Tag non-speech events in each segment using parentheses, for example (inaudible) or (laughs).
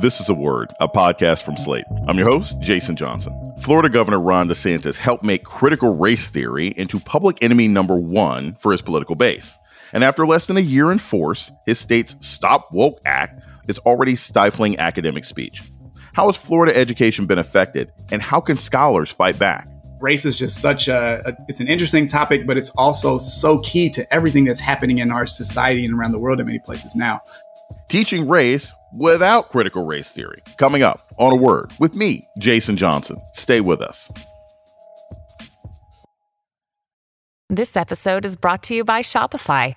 This is a Word, a podcast from Slate. I'm your host, Jason Johnson. Florida Governor Ron DeSantis helped make critical race theory into public enemy number one for his political base. And after less than a year in force, his state's Stop Woke Act is already stifling academic speech. How has Florida education been affected, and how can scholars fight back? race is just such a, a, it's an interesting topic but it's also so key to everything that's happening in our society and around the world in many places now Teaching race without critical race theory. Coming up on a word with me, Jason Johnson. Stay with us. This episode is brought to you by Shopify.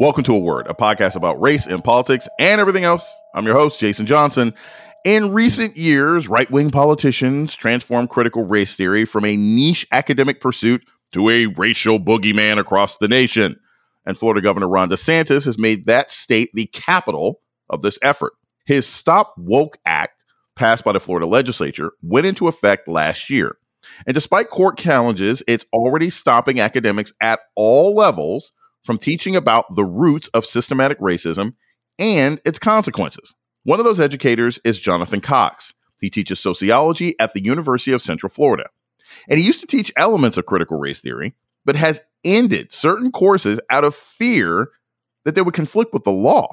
Welcome to A Word, a podcast about race and politics and everything else. I'm your host, Jason Johnson. In recent years, right wing politicians transformed critical race theory from a niche academic pursuit to a racial boogeyman across the nation. And Florida Governor Ron DeSantis has made that state the capital of this effort. His Stop Woke Act, passed by the Florida legislature, went into effect last year. And despite court challenges, it's already stopping academics at all levels from teaching about the roots of systematic racism and its consequences. One of those educators is Jonathan Cox. He teaches sociology at the University of Central Florida. And he used to teach elements of critical race theory, but has ended certain courses out of fear that they would conflict with the law.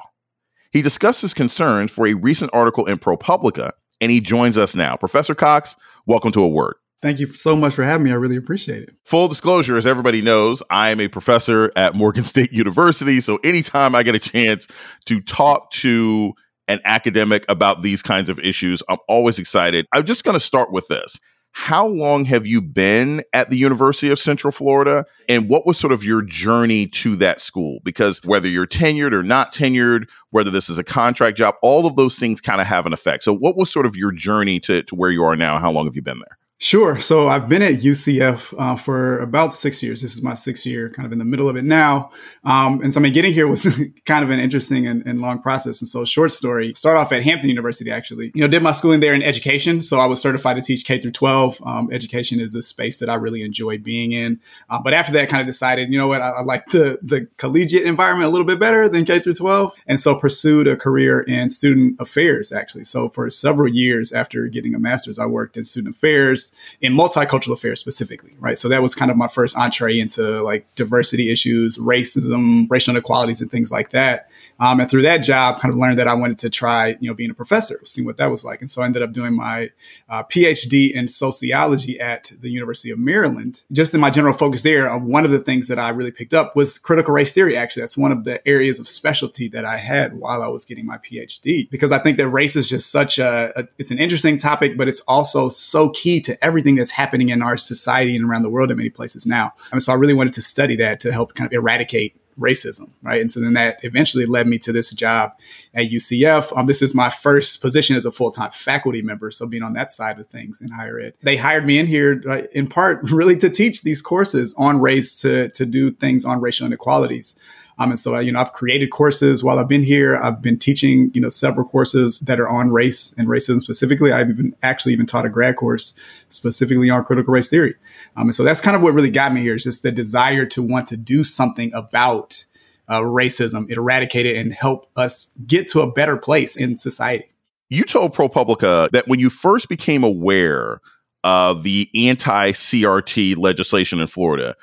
He discussed his concerns for a recent article in ProPublica, and he joins us now. Professor Cox, welcome to A Word. Thank you so much for having me. I really appreciate it. Full disclosure, as everybody knows, I am a professor at Morgan (laughs) State University. So anytime I get a chance to talk to an academic about these kinds of issues, I'm always excited. I'm just going to start with this. How long have you been at the University of Central Florida? And what was sort of your journey to that school? Because whether you're tenured or not tenured, whether this is a contract job, all of those things kind of have an effect. So, what was sort of your journey to, to where you are now? How long have you been there? Sure. So I've been at UCF uh, for about six years. This is my sixth year, kind of in the middle of it now. Um, and so I mean, getting here was (laughs) kind of an interesting and, and, long process. And so, short story, start off at Hampton University. Actually, you know, did my schooling there in education. So I was certified to teach K through 12. Um, education is a space that I really enjoy being in. Uh, but after that, kind of decided, you know what, I, I like the the collegiate environment a little bit better than K through 12, and so pursued a career in student affairs. Actually, so for several years after getting a master's, I worked in student affairs in multicultural affairs specifically, right? So that was kind of my first entree into like diversity issues, racism, racial inequalities, and things like that. Um, and through that job, kind of learned that I wanted to try, you know, being a professor, seeing what that was like. And so I ended up doing my uh, PhD in sociology at the University of Maryland. Just in my general focus there, uh, one of the things that I really picked up was critical race theory. Actually, that's one of the areas of specialty that I had while I was getting my PhD, because I think that race is just such a, a it's an interesting topic, but it's also so key to everything that's happening in our society and around the world in many places now. And so I really wanted to study that to help kind of eradicate racism, right? And so then that eventually led me to this job at UCF. Um, this is my first position as a full time faculty member, so being on that side of things in higher ed. They hired me in here uh, in part (laughs) really to teach these courses on race, to to do things on racial inequalities. Um, and so, you know, I've created courses while I've been here. I've been teaching, you know, several courses that are on race and racism specifically. I've even actually even taught a grad course specifically on critical race theory. Um, and so that's kind of what really got me here is just the desire to want to do something about uh, racism, eradicate it, and help us get to a better place in society. You told ProPublica that when you first became aware of the anti CRT legislation in Florida,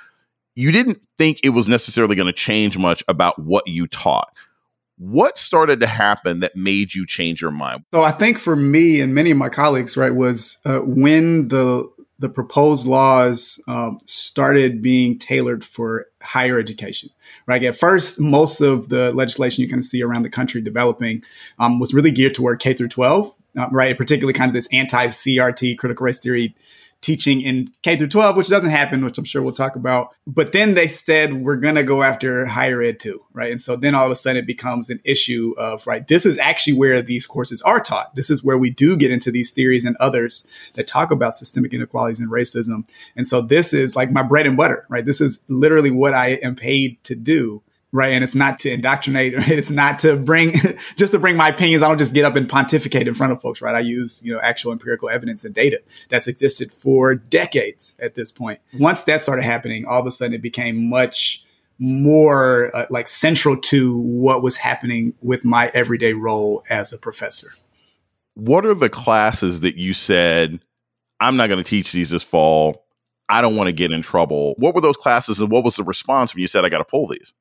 you didn't think it was necessarily going to change much about what you taught. What started to happen that made you change your mind? So I think for me and many of my colleagues, right, was uh, when the the proposed laws um, started being tailored for higher education. Right. At first, most of the legislation you can see around the country developing um, was really geared toward K through 12. Uh, right, particularly kind of this anti-CRT critical race theory teaching in K through 12, which doesn't happen, which I'm sure we'll talk about. But then they said, we're going to go after higher ed too, right? And so then all of a sudden it becomes an issue of, right, this is actually where these courses are taught. This is where we do get into these theories and others that talk about systemic inequalities and racism. And so this is like my bread and butter, right? This is literally what I am paid to do right? And it's not to indoctrinate. (laughs) It's not to bring (laughs) just to bring my opinions. I don't just get up and pontificate in front of folks, right? I use you know actual empirical evidence and data that's existed for decades at this point. Once that started happening, all of a sudden it became much more uh, like central to what was happening with my everyday role as a professor. What are the classes that you said I'm not going to teach these this fall? I don't want to get in trouble. What were those classes and what was the response when you said I got to pull these?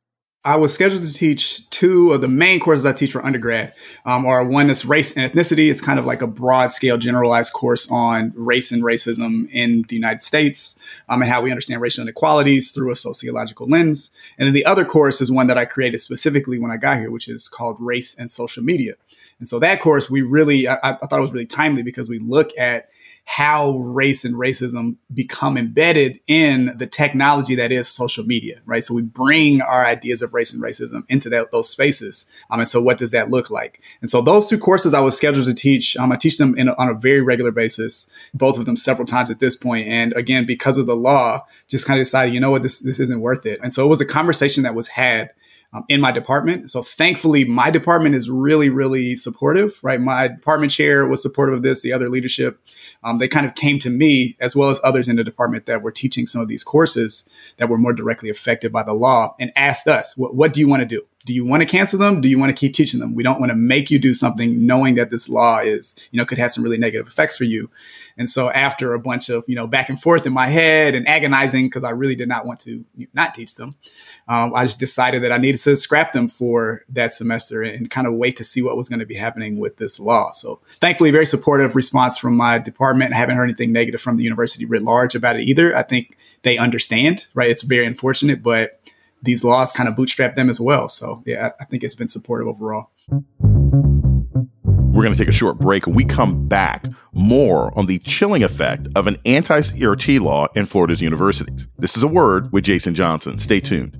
I was scheduled to teach two of the main courses I teach for undergrad, um, are one that's race and ethnicity. It's kind of like a broad scale, generalized course on race and racism in the United States um, and how we understand racial inequalities through a sociological lens. And then the other course is one that I created specifically when I got here, which is called Race and Social Media. And so that course, we really, I, I thought it was really timely because we look at how race and racism become embedded in the technology that is social media, right? So we bring our ideas of race and racism into that, those spaces. Um, and so what does that look like? And so those two courses I was scheduled to teach, um, I teach them in, on a very regular basis, both of them several times at this point. And again, because of the law, just kind of decided, you know what, this, this isn't worth it. And so it was a conversation that was had um, in my department. So thankfully, my department is really, really supportive, right? My department chair was supportive of this, the other leadership. Um, they kind of came to me as well as others in the department that were teaching some of these courses that were more directly affected by the law and asked us, what, what do you want to do? Do you want to cancel them? Do you want to keep teaching them? We don't want to make you do something knowing that this law is, you know, could have some really negative effects for you. And so after a bunch of, you know, back and forth in my head and agonizing because I really did not want to not teach them, um, I just decided that I needed to scrap them for that semester and kind of wait to see what was going to be happening with this law. So thankfully, very supportive response from my department. I haven't heard anything negative from the university writ large about it either. I think they understand, right? It's very unfortunate, but these laws kind of bootstrap them as well. So yeah, I think it's been supportive overall. We're going to take a short break. When we come back, more on the chilling effect of an anti CRT law in Florida's universities. This is a word with Jason Johnson. Stay tuned.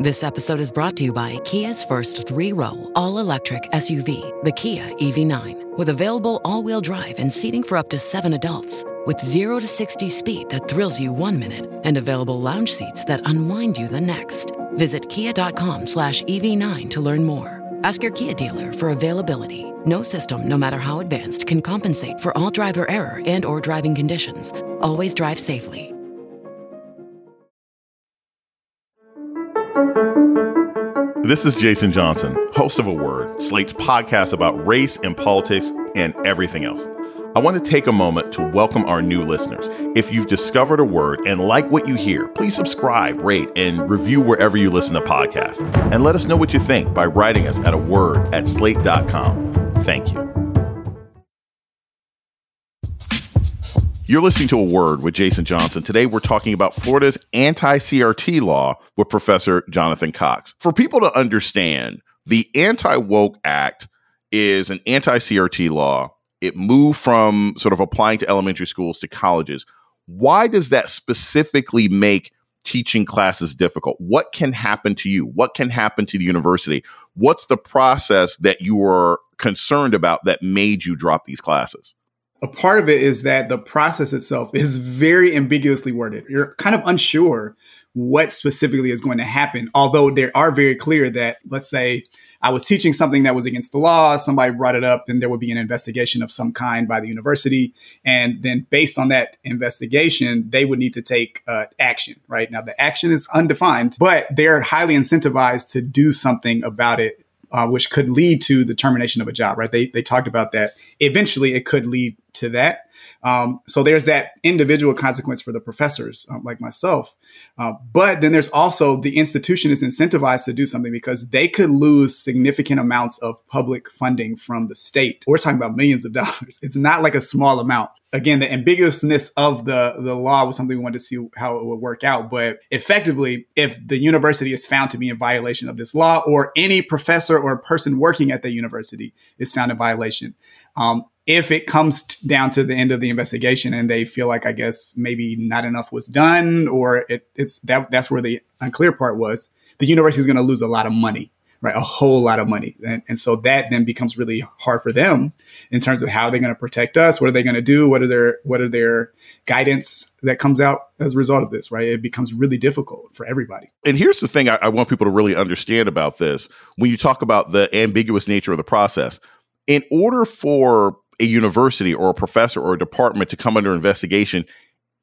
This episode is brought to you by Kia's first three row, all electric SUV, the Kia EV9, with available all wheel drive and seating for up to seven adults. With 0 to 60 speed that thrills you one minute and available lounge seats that unwind you the next. Visit kia.com slash EV9 to learn more. Ask your Kia dealer for availability. No system, no matter how advanced, can compensate for all driver error and or driving conditions. Always drive safely. This is Jason Johnson, host of A Word, Slate's podcast about race and politics and everything else. I want to take a moment to welcome our new listeners. If you've discovered a word and like what you hear, please subscribe, rate, and review wherever you listen to podcasts. And let us know what you think by writing us at a word at slate.com. Thank you. You're listening to A Word with Jason Johnson. Today, we're talking about Florida's anti CRT law with Professor Jonathan Cox. For people to understand, the Anti Woke Act is an anti CRT law it moved from sort of applying to elementary schools to colleges. Why does that specifically make teaching classes difficult? What can happen to you? What can happen to the university? What's the process that you were concerned about that made you drop these classes? A part of it is that the process itself is very ambiguously worded. You're kind of unsure what specifically is going to happen, although there are very clear that, let's say, I was teaching something that was against the law. Somebody brought it up, and there would be an investigation of some kind by the university. And then, based on that investigation, they would need to take uh, action, right? Now, the action is undefined, but they're highly incentivized to do something about it. Uh, which could lead to the termination of a job, right? They, they talked about that. Eventually, it could lead to that. Um, so there's that individual consequence for the professors um, like myself. Uh, but then there's also the institution is incentivized to do something because they could lose significant amounts of public funding from the state. We're talking about millions of (laughs) dollars. It's not like a small amount. Again, the ambiguousness of the, the law was something we wanted to see how it would work out. But effectively, if the university is found to be in violation of this law, or any professor or person working at the university is found in violation, um, if it comes t- down to the end of the investigation and they feel like I guess maybe not enough was done or it, it's that that's where the unclear part was the university is going to lose a lot of money right? A whole lot of money. And, and so that then becomes really hard for them in terms of how they're going to protect us what are they going to do what are their what are their guidance that comes out as a result of this right? It becomes really difficult for everybody. And here's the thing I, I want people to really understand about this. When you talk about the ambiguous nature of the process in order for a university or a professor or a department to come under investigation,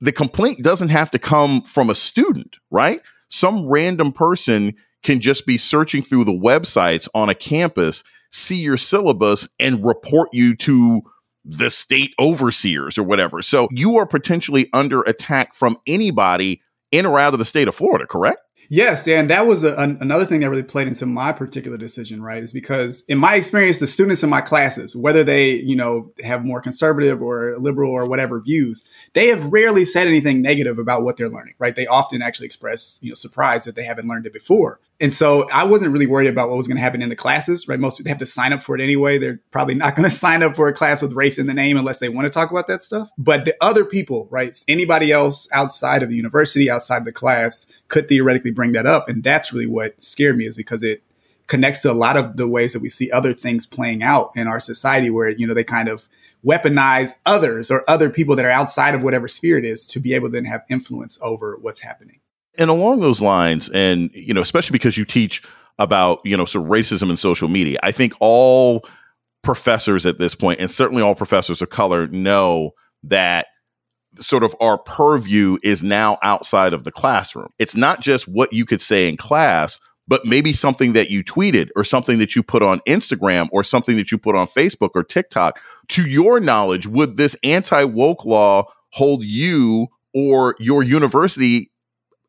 the complaint doesn't have to come from a student, right? Some random person can just be searching through the websites on a campus, see your syllabus, and report you to the state overseers or whatever. So you are potentially under attack from anybody in or out of the state of Florida, correct? Yes, and that was a, an, another thing that really played into my particular decision, right? Is because in my experience, the students in my classes, whether they, you know, have more conservative or liberal or whatever views, they have rarely said anything negative about what they're learning, right? They often actually express, you know, surprise that they haven't learned it before. And so I wasn't really worried about what was going to happen in the classes, right? Most people have to sign up for it anyway. They're probably not going (laughs) to sign up for a class with race in the name unless they want to talk about that stuff. But the other people, right? Anybody else outside of the university, outside of the class could theoretically bring that up. And that's really what scared me is because it connects to a lot of the ways that we see other things playing out in our society where, you know, they kind of weaponize others or other people that are outside of whatever sphere it is to be able to then have influence over what's happening and along those lines, and you know, especially because you teach about you know sort of racism and social media, I think all professors at this point, and certainly all professors of color, know that sort of our purview is now outside of the classroom. It's not just what you could say in class, but maybe something that you tweeted or something that you put on Instagram or something that you put on Facebook or TikTok. To your knowledge, would this anti woke law hold you or your university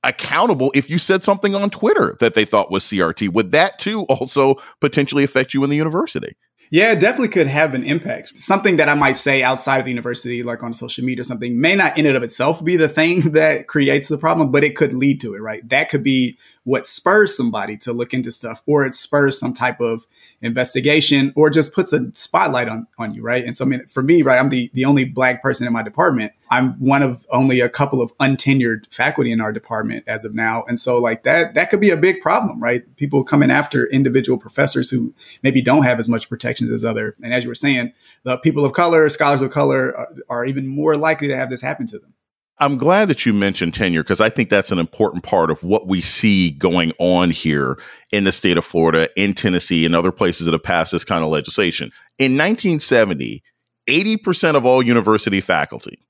accountable if you said something on Twitter that they thought was CRT. Would that too (laughs) also potentially affect you in the university? Yeah, it definitely could have an impact. Something that I might say outside of the university, like on social media or something, may not in and of itself be the thing (laughs) that creates the problem, but it could lead to it, right? That could be what spurs somebody to look into stuff, or it spurs some type of investigation or just puts a spotlight on, on you, right? And so, I mean, for me, right, I'm the, the only black person in my department. I'm one of only a couple of untenured faculty in our department as of now. And so, like, that, that could be a big problem, right? People coming after individual professors who maybe don't have as much protections as other. And as you were saying, the people of color, scholars of color are, are even more likely to have this happen to them. I'm glad that you mentioned tenure because I think that's an important part of what we see going on here in the state of Florida, in Tennessee, and other places that have passed this kind of legislation. In 1970, 80% of all university faculty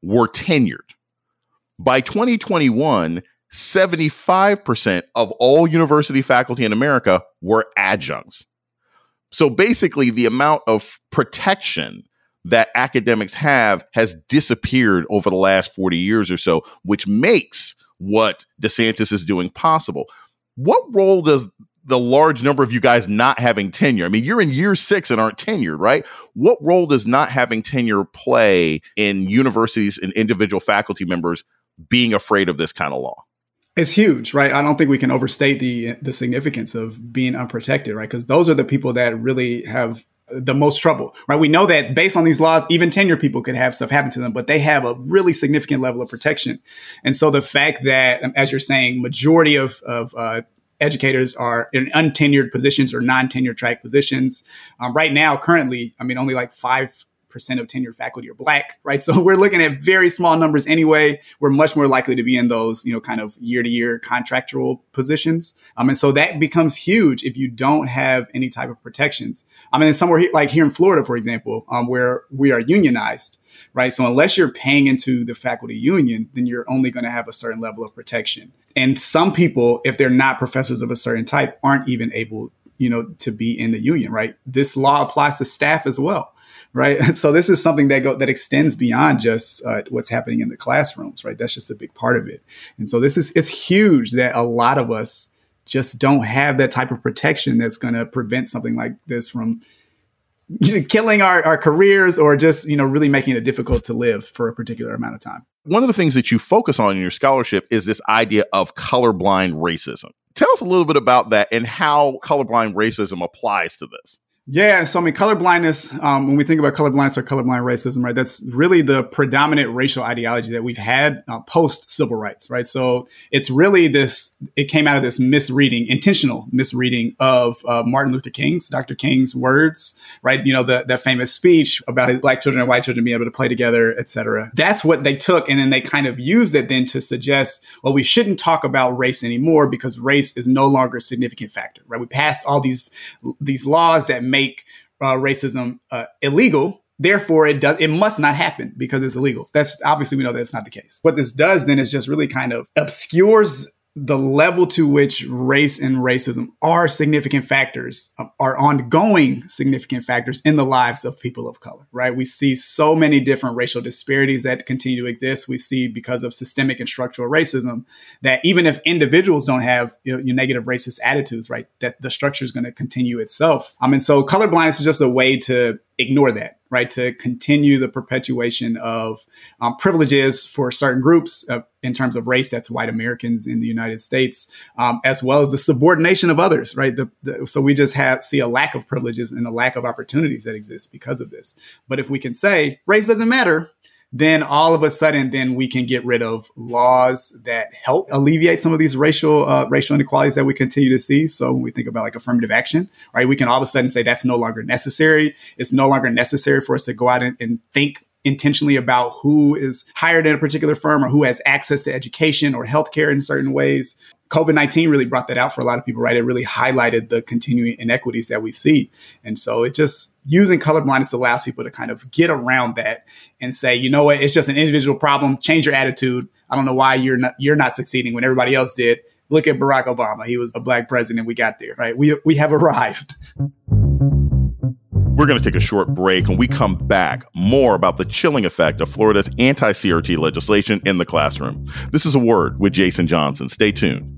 were tenured. By 2021, 75% of all university faculty in America were adjuncts. So basically, the amount of protection that academics have has disappeared over the last 40 years or so, which makes what DeSantis is doing possible. What role does the large number of you guys not having tenure? I mean, you're in year six and aren't tenured, right? What role does not having tenure play in universities and individual faculty members being afraid of this kind of law? It's huge, right? I don't think we can overstate the the significance of being unprotected, right? Because those are the people that really have the most trouble, right? We know that based on these laws, even tenure people could have stuff happen to them, but they have a really significant level of protection. And so the fact that, um, as you're saying, majority of, of uh, educators are in untenured positions or non-tenure track positions. Um, right now, currently, I mean, only like five percent of tenured faculty are black, right? (laughs) So we're looking at very small numbers anyway. We're much more likely to be in those, you know, kind of year to year contractual positions. Um, and so that becomes huge if you don't have any type of protections. I mean, somewhere like here in Florida, for example, um, where we are unionized, right? So unless you're paying into the faculty union, then you're only going to have a certain level of protection. And some people, if they're not professors of a certain type, aren't even able, you know, to be in the union, right? This law applies to staff as well right? (laughs) So this is something that go that extends beyond just uh, what's happening in the classrooms, right? That's just a big part of it. And so this is it's huge that a lot of us just don't have that type of protection that's going to prevent something like this from (laughs) killing our, our careers or just you know really making it difficult to live for a particular amount of time one of the things that you focus on in your scholarship is this idea of colorblind racism tell us a little bit about that and how colorblind racism applies to this yeah, so I mean, colorblindness. Um, when we think about colorblindness or colorblind racism, right, that's really the predominant racial ideology that we've had uh, post civil rights, right. So it's really this. It came out of this misreading, intentional misreading of uh, Martin Luther King's, Dr. King's words, right. You know, the that famous speech about black children and white children being able to play together, et cetera. That's what they took, and then they kind of used it then to suggest, well, we shouldn't talk about race anymore because race is no longer a significant factor, right. We passed all these these laws that make make uh, racism uh, illegal. Therefore, it does it must not happen because it's illegal. That's obviously we know that's not the case. What this does then is just really kind of obscures the level to which race and racism are significant factors, um, are ongoing significant factors in the lives of people of color, right? We see so many different racial disparities that continue to exist. We see because of systemic and structural racism that even if individuals don't have you know, negative racist attitudes, right, that the structure is going to continue itself. Um, mean, so colorblindness is just a way to ignore that, right? To continue the perpetuation of um, privileges for certain groups uh, in terms of race, that's white Americans in the United States, um, as well as the subordination of others, right? The, the, so we just have see a lack of privileges and a lack of opportunities that exist because of this. But if we can say race doesn't matter, then all of a sudden, then we can get rid of laws that help alleviate some of these racial uh, racial inequalities that we continue to see. So when we think about like affirmative action, right, we can all of a sudden say that's no longer necessary. It's no longer necessary for us to go out and, and think intentionally about who is hired at a particular firm or who has access to education or healthcare in certain ways. COVID 19 really brought that out for a lot of people, right? It really highlighted the continuing inequities that we see. And so it just using colorblindness allows people to kind of get around that and say, you know what, it's just an individual problem. Change your attitude. I don't know why you're not you're not succeeding when everybody else did. Look at Barack Obama. He was a black president. We got there, right? We we have arrived. We're going to take a short break. and we come back, more about the chilling effect of Florida's anti CRT legislation in the classroom. This is a word with Jason Johnson. Stay tuned.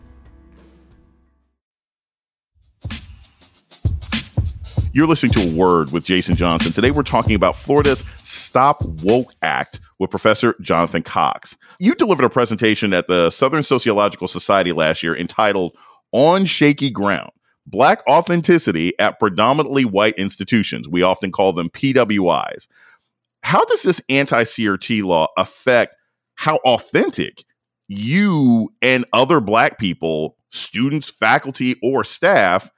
You're listening to a word with Jason Johnson. Today we're talking about Florida's Stop Woke Act with Professor Jonathan Cox. You delivered a presentation at the Southern Sociological Society last year entitled On Shaky Ground Black Authenticity at Predominantly White Institutions. We often call them PWIs. How does this anti CRT law affect how authentic you and other black people, students, faculty, or staff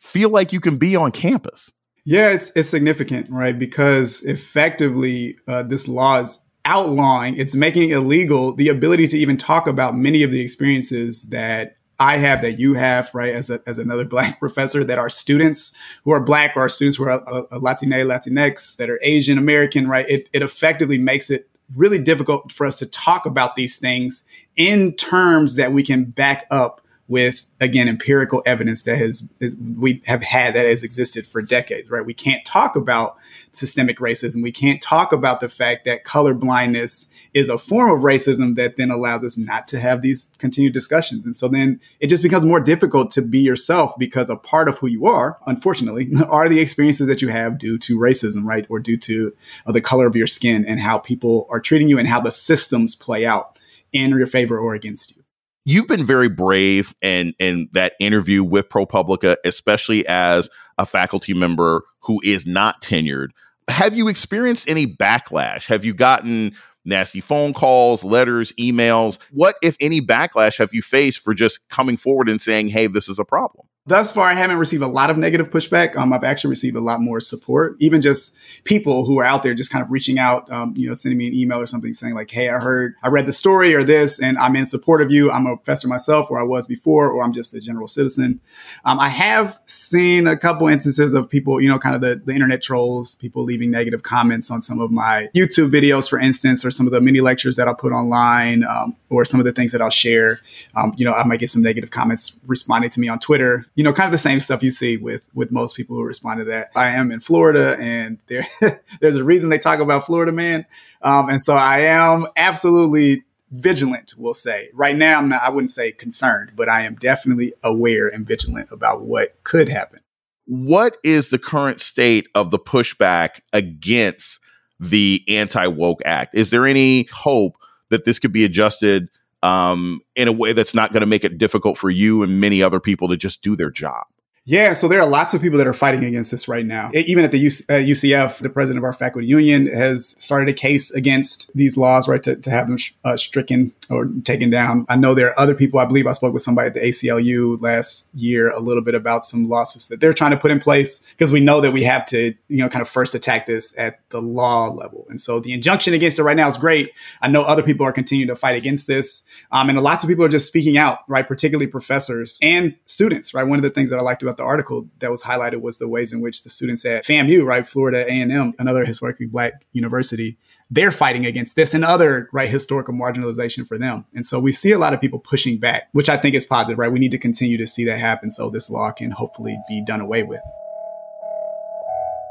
feel like you can be on campus. Yeah, it's it's significant, right? Because effectively, uh, this law is outlawing, it's making illegal the ability to even talk about many of the experiences that I have, that you have, right? As a, as another (laughs) black professor, that our students who are black or our students who are uh, uh Latina, Latinx, that are Asian American, right? It, it effectively makes it really difficult for us to talk about these things in terms that we can back up with again empirical evidence that has is, we have had that has existed for decades right? We can't talk about systemic racism. We can't talk about the fact that color blindness is a form of racism that then allows us not to have these continued discussions. And so then it just becomes more difficult to be yourself because a part of who you are unfortunately (laughs) are the experiences that you have due to racism right? Or due to uh, the color of your skin and how people are treating you and how the systems play out in your favor or against you You've been very brave in in that interview with ProPublica, especially as a faculty member who is not tenured. Have you experienced any backlash? Have you gotten nasty phone calls, letters, emails? What, if any, backlash have you faced for just coming forward and saying, "Hey, this is a problem"? Thus far, I haven't received a lot of negative pushback. Um, I've actually received a lot more support, even just people who are out there just kind of reaching out, um, you know, sending me an email or something saying like, Hey, I heard, I read the story or this, and I'm in support of you. I'm a professor myself, where I was before, or I'm just a general citizen. Um, I have seen a couple instances of people, you know, kind of the, the internet trolls, people leaving negative comments on some of my YouTube videos, for instance, or some of the mini lectures that I'll put online, um, or some of the things that I'll share. Um, you know, I might get some negative comments responding to me on Twitter you know, kind of the same stuff you see with with most people who respond to that. I am in Florida, and there (laughs) there's a reason they talk about Florida man, um, and so I am absolutely vigilant. We'll say right now, I'm not. I wouldn't say concerned, but I am definitely aware and vigilant about what could happen. What is the current state of the pushback against the anti woke act? Is there any hope that this could be adjusted? um, in a way that's not going to make it difficult for you and many other people to just do their job. Yeah, so there are lots of people that are fighting against this right now. Even at the UCF, the president of our faculty union has started a case against these laws, right, to, to have them sh- uh, stricken or taken down. I know there are other people. I believe I spoke with somebody at the ACLU last year a little bit about some lawsuits that they're trying to put in place because we know that we have to, you know, kind of first attack this at the law level. And so the injunction against it right now is great. I know other people are continuing to fight against this, um, and lots of people are just speaking out, right, particularly professors and students, right. One of the things that I liked about the article that was highlighted was the ways in which the students at FAMU, right, Florida A&M, another historically black university, they're fighting against this and other right historical marginalization for them. And so we see a lot of people pushing back, which I think is positive, right? We need to continue to see that happen so this law can hopefully be done away with.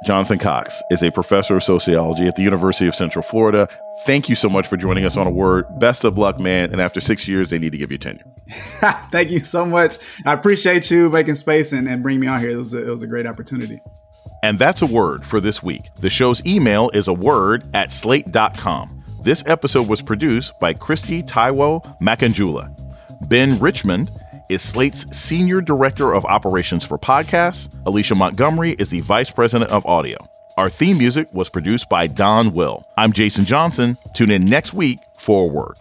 Jonathan Cox is a professor of sociology at the University of Central Florida. Thank you so much for joining us on a word. Best of luck, man. And after six years, they need to give you tenure. (laughs) Thank you so much. I appreciate you making space and, and bringing me on here. It was, a, it was a great opportunity. And that's a word for this week. The show's email is a word at slate.com. This episode was produced by Christy Taiwo Makanjula. Ben Richmond is Slate's Senior Director of Operations for Podcasts. Alicia Montgomery is the Vice President of Audio. Our theme music was produced by Don Will. I'm Jason Johnson. Tune in next week for a word.